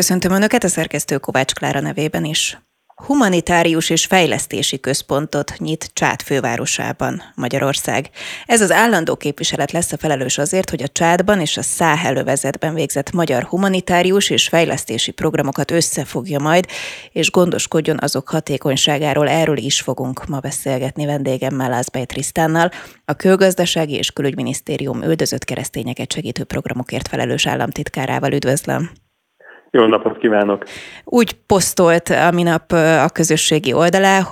Köszöntöm Önöket a szerkesztő Kovács Klára nevében is. Humanitárius és fejlesztési központot nyit Csát fővárosában, Magyarország. Ez az állandó képviselet lesz a felelős azért, hogy a Csádban és a Száhelövezetben végzett magyar humanitárius és fejlesztési programokat összefogja majd, és gondoskodjon azok hatékonyságáról. Erről is fogunk ma beszélgetni vendégemmel, Lászbej Trisztánnal, a Külgazdasági és Külügyminisztérium üldözött keresztényeket segítő programokért felelős államtitkárával. Üdvözlöm! Jó napot kívánok! Úgy posztolt a minap a közösségi oldalán,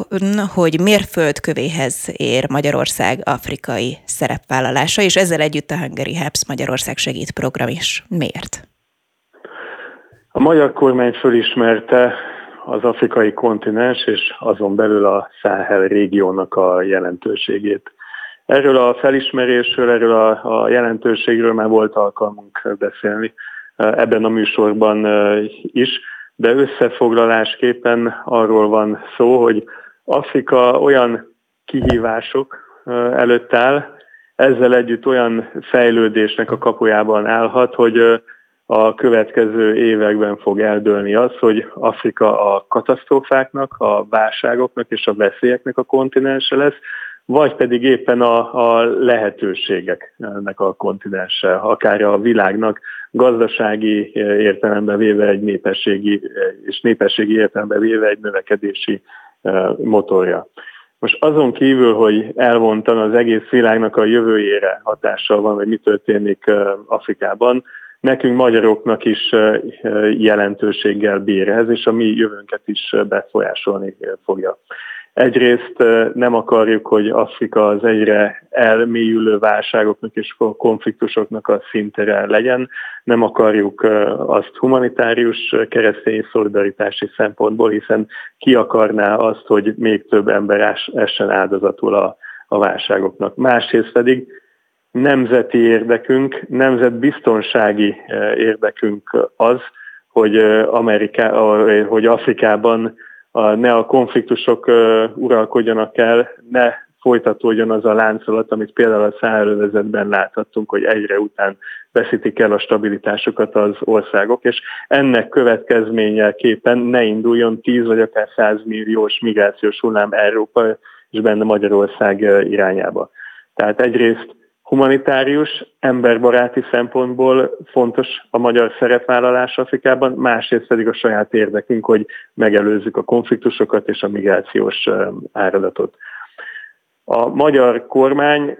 hogy mérföldkövéhez ér Magyarország afrikai szerepvállalása, és ezzel együtt a Hungary Helps Magyarország segít program is. Miért? A magyar kormány fölismerte az afrikai kontinens és azon belül a Száhel régiónak a jelentőségét. Erről a felismerésről, erről a, a jelentőségről már volt alkalmunk beszélni ebben a műsorban is, de összefoglalásképpen arról van szó, hogy Afrika olyan kihívások előtt áll, ezzel együtt olyan fejlődésnek a kapujában állhat, hogy a következő években fog eldőlni az, hogy Afrika a katasztrófáknak, a válságoknak és a veszélyeknek a kontinense lesz, vagy pedig éppen a, a lehetőségeknek a kontinense, akár a világnak gazdasági értelemben véve egy népességi, és népességi értelemben véve egy növekedési e, motorja. Most azon kívül, hogy elvontan az egész világnak a jövőjére hatással van, hogy mi történik Afrikában, nekünk magyaroknak is jelentőséggel bír ez, és a mi jövőnket is befolyásolni fogja. Egyrészt nem akarjuk, hogy Afrika az egyre elmélyülő válságoknak és konfliktusoknak a szintere legyen. Nem akarjuk azt humanitárius keresztény szolidaritási szempontból, hiszen ki akarná azt, hogy még több ember essen áldozatul a, a válságoknak. Másrészt pedig nemzeti érdekünk, nemzetbiztonsági érdekünk az, hogy, Amerika, hogy Afrikában a, ne a konfliktusok uralkodjanak el, ne folytatódjon az a láncolat, amit például a szállövezetben láthattunk, hogy egyre után veszítik el a stabilitásukat az országok, és ennek következményeképpen ne induljon 10 vagy akár 100 milliós migrációs hullám Európa és benne Magyarország irányába. Tehát egyrészt humanitárius, emberbaráti szempontból fontos a magyar szerepvállalás Afrikában, másrészt pedig a saját érdekünk, hogy megelőzzük a konfliktusokat és a migrációs áradatot. A magyar kormány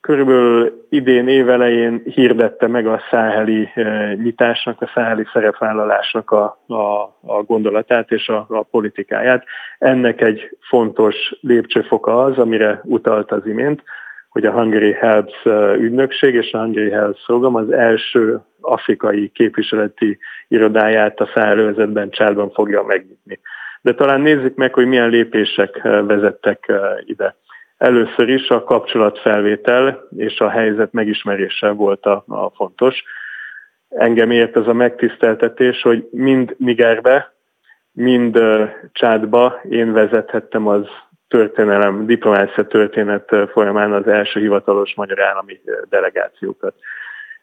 körülbelül idén évelején hirdette meg a száheli nyitásnak, a száheli szerepvállalásnak a, a, a gondolatát és a, a politikáját. Ennek egy fontos lépcsőfoka az, amire utalt az imént, hogy a Hungary Helps ügynökség és a Hungary Helps program az első afrikai képviseleti irodáját a szállővezetben Csádban fogja megnyitni. De talán nézzük meg, hogy milyen lépések vezettek ide. Először is a kapcsolatfelvétel és a helyzet megismerése volt a, a fontos. Engem ért ez a megtiszteltetés, hogy mind Nigerbe, mind Csádba én vezethettem az történelem, diplomácia történet folyamán az első hivatalos magyar állami delegációkat.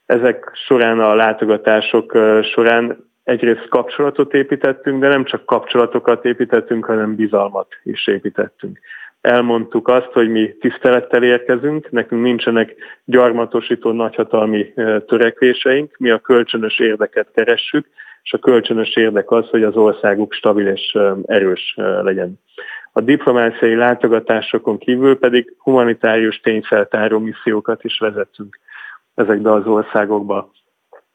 Ezek során a látogatások során egyrészt kapcsolatot építettünk, de nem csak kapcsolatokat építettünk, hanem bizalmat is építettünk. Elmondtuk azt, hogy mi tisztelettel érkezünk, nekünk nincsenek gyarmatosító nagyhatalmi törekvéseink, mi a kölcsönös érdeket keressük, és a kölcsönös érdek az, hogy az országuk stabil és erős legyen. A diplomáciai látogatásokon kívül pedig humanitárius tényfeltáró missziókat is vezetünk ezekbe az országokba.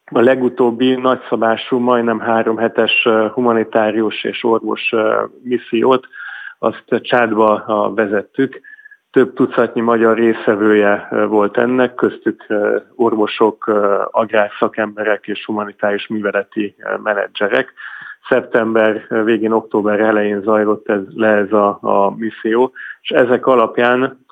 A legutóbbi nagyszabású, majdnem három hetes humanitárius és orvos missziót azt Csádba vezettük. Több tucatnyi magyar részevője volt ennek, köztük orvosok, agrárszakemberek és humanitárius műveleti menedzserek szeptember végén, október elején zajlott ez, le ez a, a misszió, és ezek alapján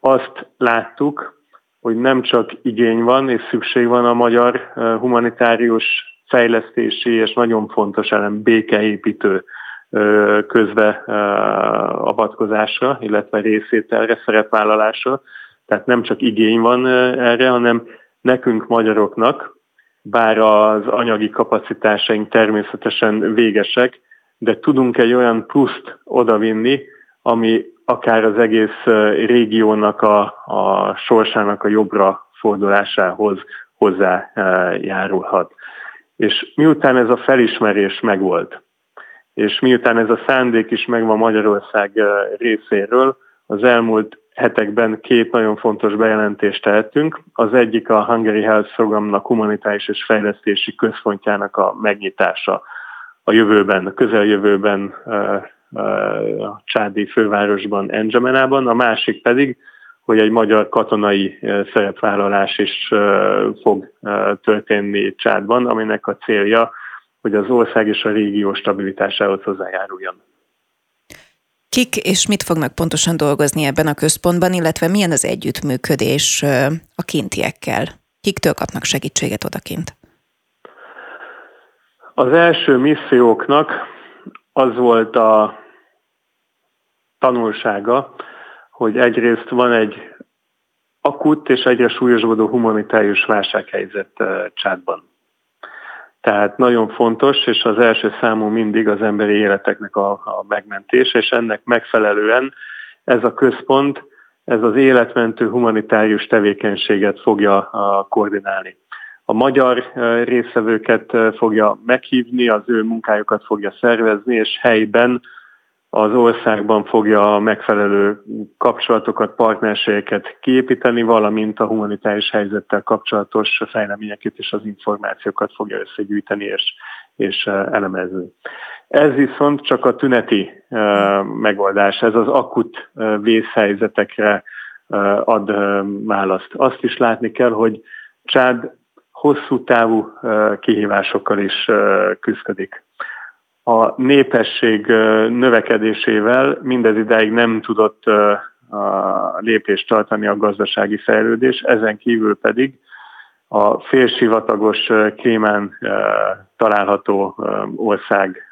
azt láttuk, hogy nem csak igény van és szükség van a magyar humanitárius fejlesztési és nagyon fontos elem békeépítő közbe avatkozásra, illetve részételre, szerepvállalásra. Tehát nem csak igény van erre, hanem nekünk magyaroknak bár az anyagi kapacitásaink természetesen végesek, de tudunk egy olyan pluszt odavinni, ami akár az egész régiónak a, a sorsának a jobbra fordulásához hozzájárulhat. És miután ez a felismerés megvolt, és miután ez a szándék is megvan Magyarország részéről, az elmúlt hetekben két nagyon fontos bejelentést tehetünk. Az egyik a Hungary Health programnak humanitáris és fejlesztési központjának a megnyitása a jövőben, a közeljövőben a csádi fővárosban, Enjamenában, a másik pedig, hogy egy magyar katonai szerepvállalás is fog történni Csádban, aminek a célja, hogy az ország és a régió stabilitásához hozzájáruljon. Kik és mit fognak pontosan dolgozni ebben a központban, illetve milyen az együttműködés a kintiekkel? Kiktől kapnak segítséget odakint? Az első misszióknak az volt a tanulsága, hogy egyrészt van egy akut és egyre súlyosbodó humanitárius válsághelyzet csátban. Tehát nagyon fontos, és az első számú mindig az emberi életeknek a, a megmentés, és ennek megfelelően ez a központ, ez az életmentő humanitárius tevékenységet fogja koordinálni. A magyar részvevőket fogja meghívni, az ő munkájukat fogja szervezni, és helyben az országban fogja a megfelelő kapcsolatokat, partnerségeket kiépíteni, valamint a humanitáris helyzettel kapcsolatos fejleményeket és az információkat fogja összegyűjteni és, és elemezni. Ez viszont csak a tüneti megoldás, ez az akut vészhelyzetekre ad választ. Azt is látni kell, hogy Csád hosszú távú kihívásokkal is küzdik a népesség növekedésével mindez idáig nem tudott a lépést tartani a gazdasági fejlődés, ezen kívül pedig a félsivatagos klímán található ország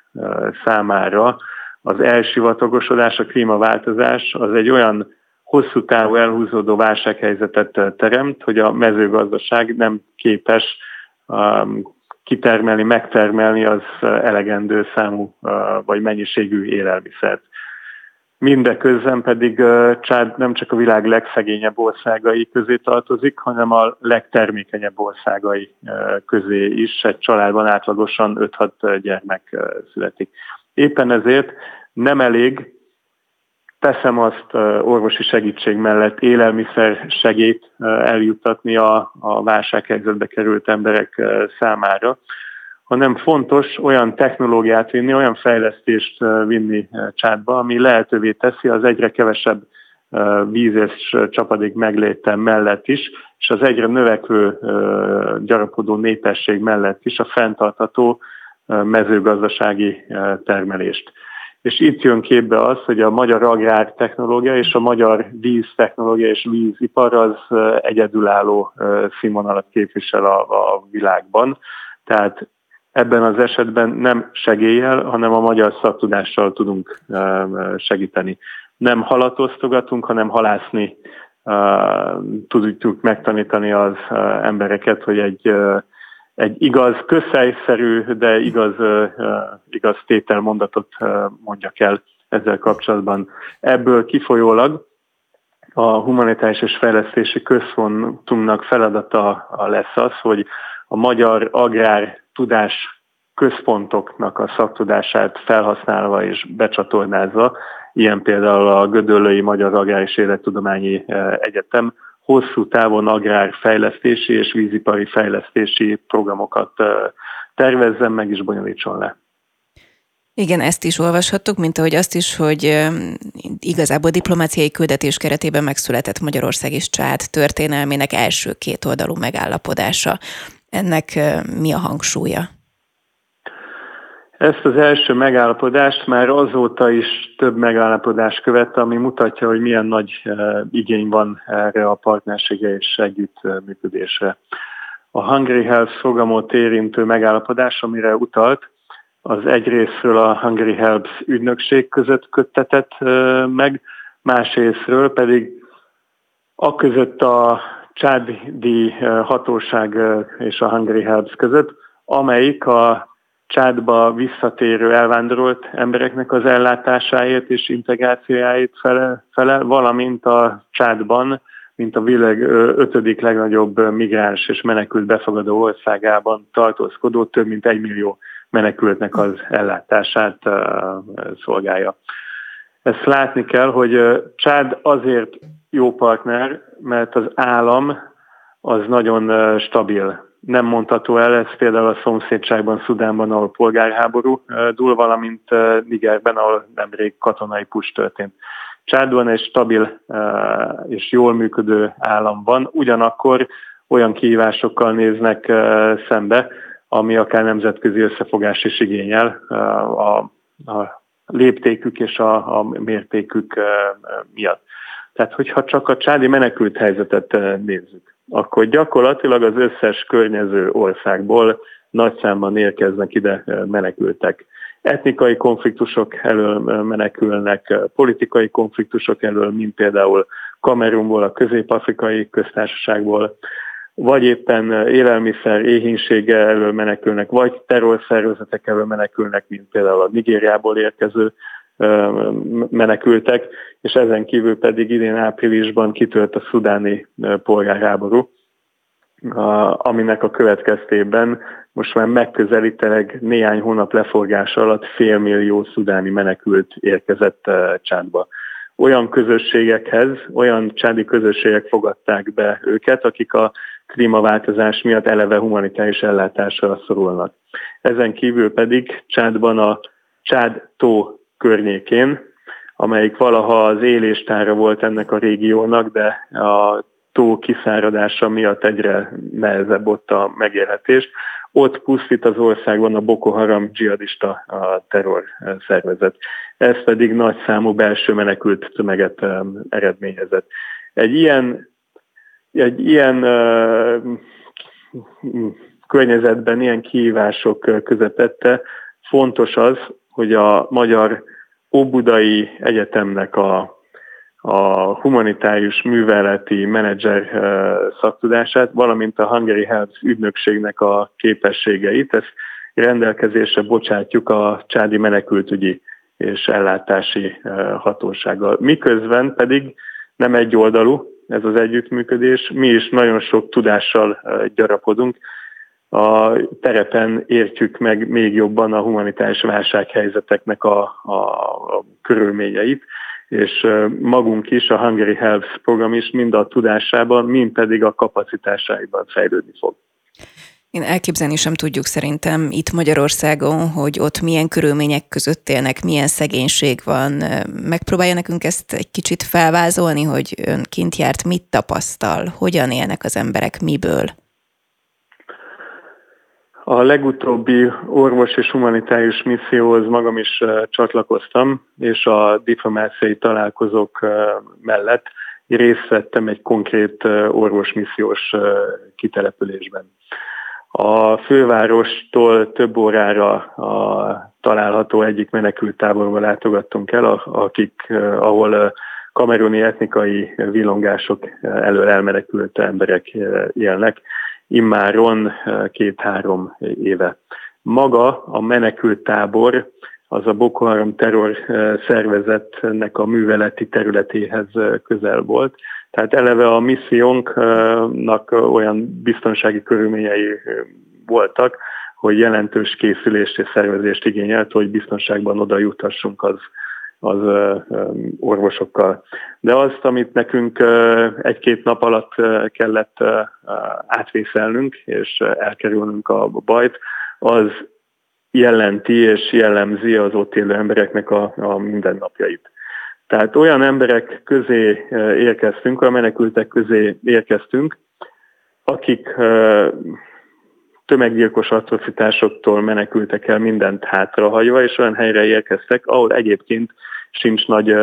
számára az elsivatagosodás, a klímaváltozás az egy olyan hosszú távú elhúzódó válsághelyzetet teremt, hogy a mezőgazdaság nem képes kitermelni, megtermelni az elegendő számú vagy mennyiségű élelmiszert. Mindeközben pedig Csád nem csak a világ legszegényebb országai közé tartozik, hanem a legtermékenyebb országai közé is. Egy családban átlagosan 5-6 gyermek születik. Éppen ezért nem elég teszem azt orvosi segítség mellett élelmiszer segét eljuttatni a, a válsághelyzetbe került emberek számára, hanem fontos olyan technológiát vinni, olyan fejlesztést vinni csátba, ami lehetővé teszi az egyre kevesebb víz és csapadék megléte mellett is, és az egyre növekvő gyarapodó népesség mellett is a fenntartató mezőgazdasági termelést. És itt jön képbe az, hogy a magyar agrártechnológia és a magyar víztechnológia és vízipar az egyedülálló színvonalat képvisel a, a világban. Tehát ebben az esetben nem segéllyel, hanem a magyar szaktudással tudunk segíteni. Nem halatosztogatunk, hanem halászni tudjuk megtanítani az embereket, hogy egy egy igaz, közhelyszerű, de igaz, igaz tételmondatot mondjak el ezzel kapcsolatban. Ebből kifolyólag a humanitáris és fejlesztési központunknak feladata lesz az, hogy a magyar agrár tudás központoknak a szaktudását felhasználva és becsatornázva, ilyen például a Gödöllői Magyar Agrár és Élettudományi Egyetem hosszú távon agrárfejlesztési és vízipari fejlesztési programokat tervezzen meg és bonyolítson le. Igen, ezt is olvashattuk, mint ahogy azt is, hogy igazából diplomáciai küldetés keretében megszületett Magyarország és Csád történelmének első két oldalú megállapodása. Ennek mi a hangsúlya? Ezt az első megállapodást már azóta is több megállapodás követte, ami mutatja, hogy milyen nagy eh, igény van erre a partnersége és együttműködésre. A Hungary Health programot érintő megállapodás, amire utalt, az egyrésztről a Hungary Health ügynökség között köttetett eh, meg, másrésztről pedig a között a csádi hatóság és a Hungary Helps között, amelyik a csádba visszatérő elvándorolt embereknek az ellátásáért és integrációjáért fele, fele valamint a csádban, mint a világ ötödik legnagyobb migráns és menekült befogadó országában tartózkodó több mint egy millió menekültnek az ellátását szolgálja. Ezt látni kell, hogy Csád azért jó partner, mert az állam az nagyon stabil. Nem mondható el, ez például a szomszédságban, Szudánban, ahol polgárháború dúl, valamint Nigerben, ahol nemrég katonai push történt. Csádban egy stabil és jól működő állam van, ugyanakkor olyan kihívásokkal néznek szembe, ami akár nemzetközi összefogás is igényel a, a léptékük és a, a mértékük miatt. Tehát, hogyha csak a csádi menekült helyzetet nézzük, akkor gyakorlatilag az összes környező országból nagy számban érkeznek ide menekültek. Etnikai konfliktusok elől menekülnek, politikai konfliktusok elől, mint például Kamerunból, a közép-afrikai köztársaságból, vagy éppen élelmiszer éhínsége elől menekülnek, vagy terrorszervezetek elől menekülnek, mint például a Nigériából érkező menekültek, és ezen kívül pedig idén áprilisban kitört a szudáni polgárháború, aminek a következtében most már megközelíteleg néhány hónap leforgása alatt félmillió szudáni menekült érkezett Csádba. Olyan közösségekhez, olyan csádi közösségek fogadták be őket, akik a klímaváltozás miatt eleve humanitárius ellátásra szorulnak. Ezen kívül pedig Csádban a Csád tó környékén, amelyik valaha az éléstára volt ennek a régiónak, de a tó kiszáradása miatt egyre nehezebb ott a megélhetés. Ott pusztít az országban a Boko Haram dzsihadista a terror szervezet. Ez pedig nagy számú belső menekült tömeget eredményezett. Egy ilyen, egy ilyen környezetben, ilyen kihívások közepette fontos az, hogy a Magyar Óbudai Egyetemnek a, a humanitárius műveleti menedzser szaktudását, valamint a Hungary Helps ügynökségnek a képességeit, ezt rendelkezésre bocsátjuk a csádi menekültügyi és ellátási hatósággal. Miközben pedig nem egy oldalú ez az együttműködés, mi is nagyon sok tudással gyarapodunk, a terepen értjük meg még jobban a humanitárs válsághelyzeteknek a, a, a körülményeit, és magunk is, a Hungary Helps program is mind a tudásában, mind pedig a kapacitásaiban fejlődni fog. Én elképzelni sem tudjuk szerintem itt Magyarországon, hogy ott milyen körülmények között élnek, milyen szegénység van. Megpróbálja nekünk ezt egy kicsit felvázolni, hogy ön kint járt, mit tapasztal, hogyan élnek az emberek, miből? A legutóbbi orvos és humanitárius misszióhoz magam is csatlakoztam, és a diplomáciai találkozók mellett részt vettem egy konkrét orvosmissziós kitelepülésben. A fővárostól több órára a található egyik menekültáborba látogattunk el, akik, ahol kameruni etnikai villongások elől elmenekült emberek élnek immáron két-három éve. Maga a menekült tábor az a Boko Haram terror szervezetnek a műveleti területéhez közel volt. Tehát eleve a missziónknak olyan biztonsági körülményei voltak, hogy jelentős készülést és szervezést igényelt, hogy biztonságban oda juthassunk az az orvosokkal. De azt, amit nekünk egy-két nap alatt kellett átvészelnünk és elkerülnünk a bajt, az jelenti és jellemzi az ott élő embereknek a, a mindennapjait. Tehát olyan emberek közé érkeztünk, olyan menekültek közé érkeztünk, akik tömeggyilkos atrocitásoktól menekültek el mindent hátrahagyva, és olyan helyre érkeztek, ahol egyébként sincs nagy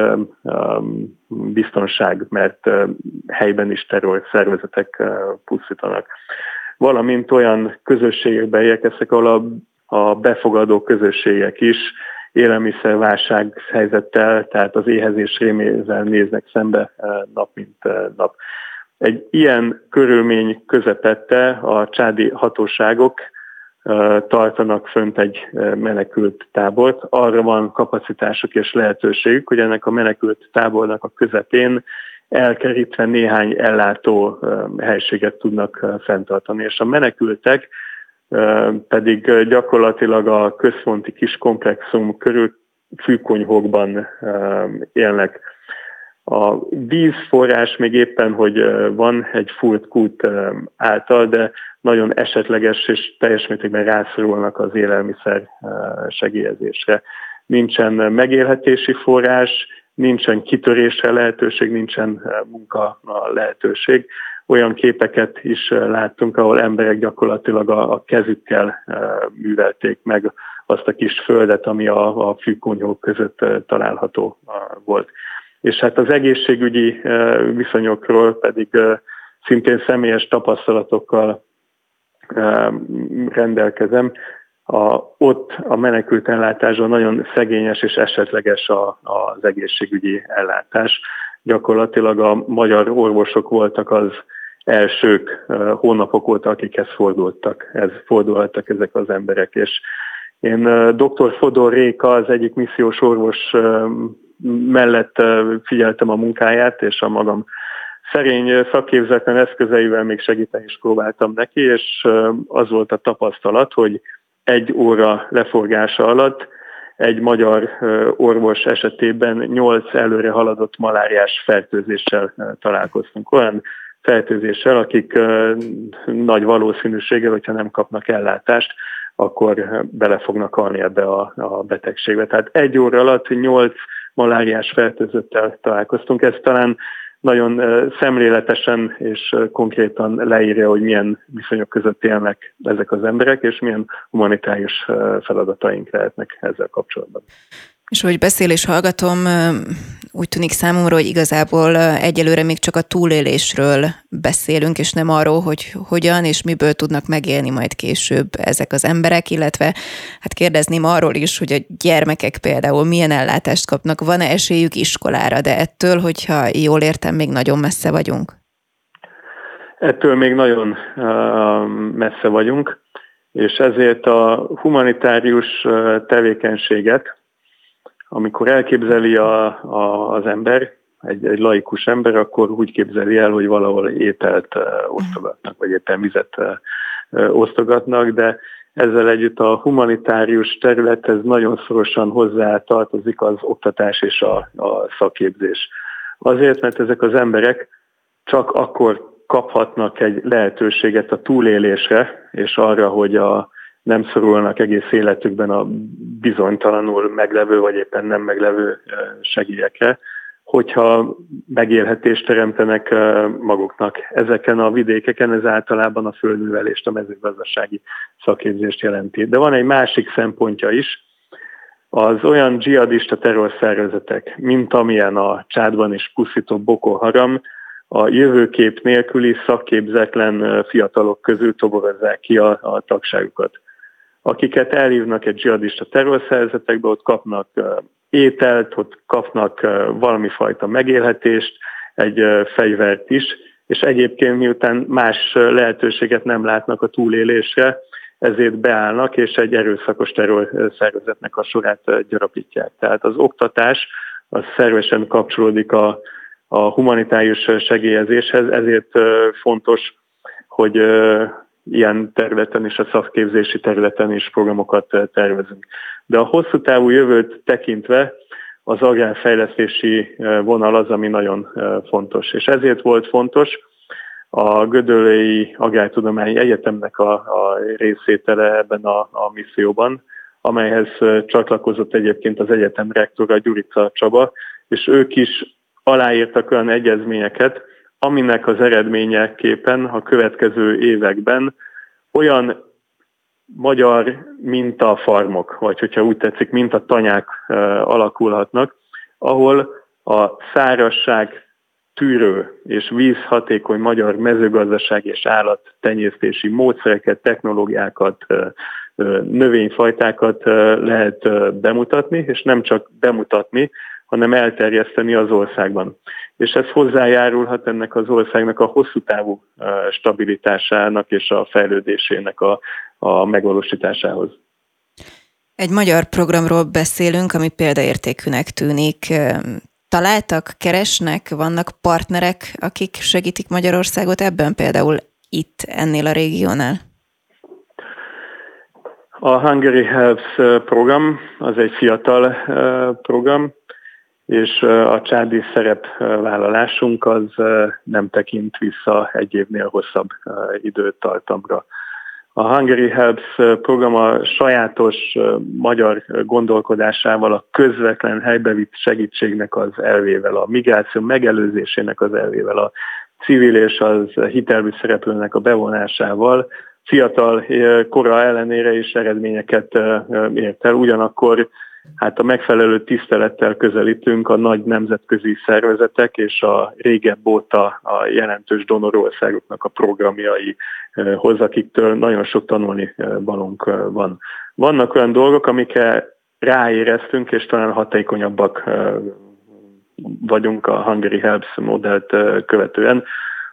biztonság, mert helyben is terror szervezetek pusztítanak. Valamint olyan közösségekbe érkeztek, ahol a, a befogadó közösségek is élelmiszerválság helyzettel, tehát az éhezés rémével néznek szembe nap mint nap. Egy ilyen körülmény közepette a csádi hatóságok tartanak fönt egy menekült tábort. Arra van kapacitásuk és lehetőségük, hogy ennek a menekült tábornak a közepén elkerítve néhány ellátó helységet tudnak fenntartani. És a menekültek pedig gyakorlatilag a központi kis komplexum körül fűkonyhókban élnek. A vízforrás még éppen, hogy van egy furt kút által, de nagyon esetleges és teljes mértékben rászorulnak az élelmiszer segélyezésre. Nincsen megélhetési forrás, nincsen kitörésre lehetőség, nincsen munka lehetőség. Olyan képeket is láttunk, ahol emberek gyakorlatilag a, kezükkel művelték meg azt a kis földet, ami a, a fűkonyhók között található volt. És hát az egészségügyi viszonyokról pedig szintén személyes tapasztalatokkal rendelkezem. A, ott a menekült ellátásban nagyon szegényes és esetleges a, az egészségügyi ellátás. Gyakorlatilag a magyar orvosok voltak az elsők hónapok óta, akikhez fordultak, ez fordulhattak ezek az emberek, és én dr. Fodor Réka, az egyik missziós orvos mellett figyeltem a munkáját, és a magam szerény szakképzetlen eszközeivel még segíteni is próbáltam neki, és az volt a tapasztalat, hogy egy óra leforgása alatt egy magyar orvos esetében nyolc előre haladott maláriás fertőzéssel találkoztunk. Olyan fertőzéssel, akik nagy valószínűséggel, hogyha nem kapnak ellátást, akkor bele fognak halni ebbe a, a betegségbe. Tehát egy óra alatt nyolc maláriás fertőzöttel találkoztunk. Ez talán nagyon szemléletesen és konkrétan leírja, hogy milyen viszonyok között élnek ezek az emberek, és milyen humanitárius feladataink lehetnek ezzel kapcsolatban. És hogy beszél és hallgatom, úgy tűnik számomra, hogy igazából egyelőre még csak a túlélésről beszélünk, és nem arról, hogy hogyan és miből tudnak megélni majd később ezek az emberek, illetve hát kérdezném arról is, hogy a gyermekek például milyen ellátást kapnak, van-e esélyük iskolára, de ettől, hogyha jól értem, még nagyon messze vagyunk? Ettől még nagyon messze vagyunk, és ezért a humanitárius tevékenységet, amikor elképzeli a, a, az ember, egy, egy laikus ember, akkor úgy képzeli el, hogy valahol ételt osztogatnak, vagy éppen vizet osztogatnak, de ezzel együtt a humanitárius területhez nagyon szorosan hozzá tartozik az oktatás és a, a szakképzés. Azért, mert ezek az emberek csak akkor kaphatnak egy lehetőséget a túlélésre, és arra, hogy a, nem szorulnak egész életükben a bizonytalanul meglevő vagy éppen nem meglevő segélyekre, hogyha megélhetést teremtenek maguknak. Ezeken a vidékeken ez általában a földművelést, a mezőgazdasági szakképzést jelenti. De van egy másik szempontja is, az olyan dzsihadista terrorszervezetek, mint amilyen a csádban is pusztító Boko Haram, a jövőkép nélküli szakképzetlen fiatalok közül toborozzák ki a, a tagságukat akiket elhívnak egy dzsihadista terrorszervezetekbe, ott kapnak ételt, ott kapnak valami fajta megélhetést, egy fegyvert is, és egyébként miután más lehetőséget nem látnak a túlélésre, ezért beállnak, és egy erőszakos terrorszervezetnek a sorát gyarapítják. Tehát az oktatás az szervesen kapcsolódik a, a humanitárius segélyezéshez, ezért fontos, hogy ilyen területen és a szakképzési területen is programokat eh, tervezünk. De a hosszú távú jövőt tekintve az agrárfejlesztési eh, vonal az, ami nagyon eh, fontos. És ezért volt fontos a Gödöllői Agrártudományi Egyetemnek a, a részétele ebben a, a misszióban, amelyhez csatlakozott egyébként az egyetem rektora Gyurica Csaba, és ők is aláírtak olyan egyezményeket, aminek az eredményeképpen a következő években olyan magyar mintafarmok, vagy hogyha úgy tetszik, mintatanyák alakulhatnak, ahol a szárasság tűrő és vízhatékony magyar mezőgazdaság és állattenyésztési módszereket, technológiákat, növényfajtákat lehet bemutatni, és nem csak bemutatni, hanem elterjeszteni az országban. És ez hozzájárulhat ennek az országnak a hosszú távú stabilitásának és a fejlődésének a, a megvalósításához. Egy magyar programról beszélünk, ami példaértékűnek tűnik. Találtak, keresnek, vannak partnerek, akik segítik Magyarországot ebben például itt, ennél a régiónál? A Hungary Helps program az egy fiatal program, és a csádi szerepvállalásunk az nem tekint vissza egy évnél hosszabb időtartamra. A Hungary Helps program a sajátos magyar gondolkodásával, a közvetlen helybevitt segítségnek az elvével, a migráció megelőzésének az elvével, a civil és az hitelmű szereplőnek a bevonásával fiatal kora ellenére is eredményeket ért el. Ugyanakkor hát a megfelelő tisztelettel közelítünk a nagy nemzetközi szervezetek és a régebb óta a jelentős donorországoknak a programjaihoz, akiktől nagyon sok tanulni valunk van. Vannak olyan dolgok, amikre ráéreztünk, és talán hatékonyabbak vagyunk a Hungary Helps modellt követően.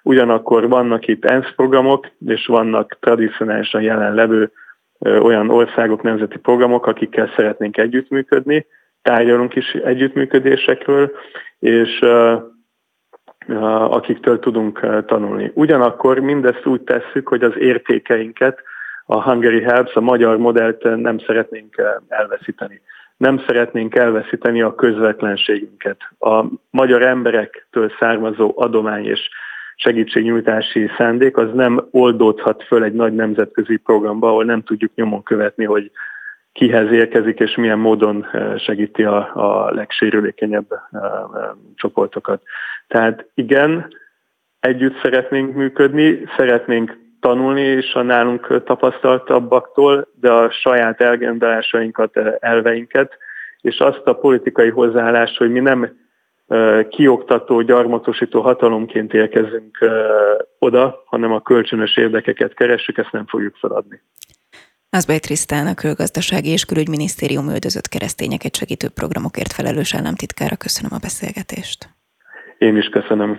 Ugyanakkor vannak itt ENSZ programok, és vannak tradicionálisan jelenlevő olyan országok nemzeti programok, akikkel szeretnénk együttműködni, tárgyalunk is együttműködésekről, és akiktől tudunk tanulni. Ugyanakkor mindezt úgy tesszük, hogy az értékeinket, a Hungary Helps, a magyar modellt nem szeretnénk elveszíteni. Nem szeretnénk elveszíteni a közvetlenségünket. A magyar emberektől származó adomány és segítségnyújtási szándék, az nem oldódhat föl egy nagy nemzetközi programba, ahol nem tudjuk nyomon követni, hogy kihez érkezik és milyen módon eh, segíti a, a legsérülékenyebb eh, eh, csoportokat. Tehát igen, együtt szeretnénk működni, szeretnénk tanulni és a nálunk tapasztaltabbaktól, de a saját elgendelásainkat, elveinket, és azt a politikai hozzáállást, hogy mi nem kioktató, gyarmatosító hatalomként érkezünk oda, hanem a kölcsönös érdekeket keressük, ezt nem fogjuk feladni. Azbej Krisztán, a Külgazdasági és Külügyminisztérium üldözött keresztényeket segítő programokért felelős államtitkára. Köszönöm a beszélgetést. Én is köszönöm.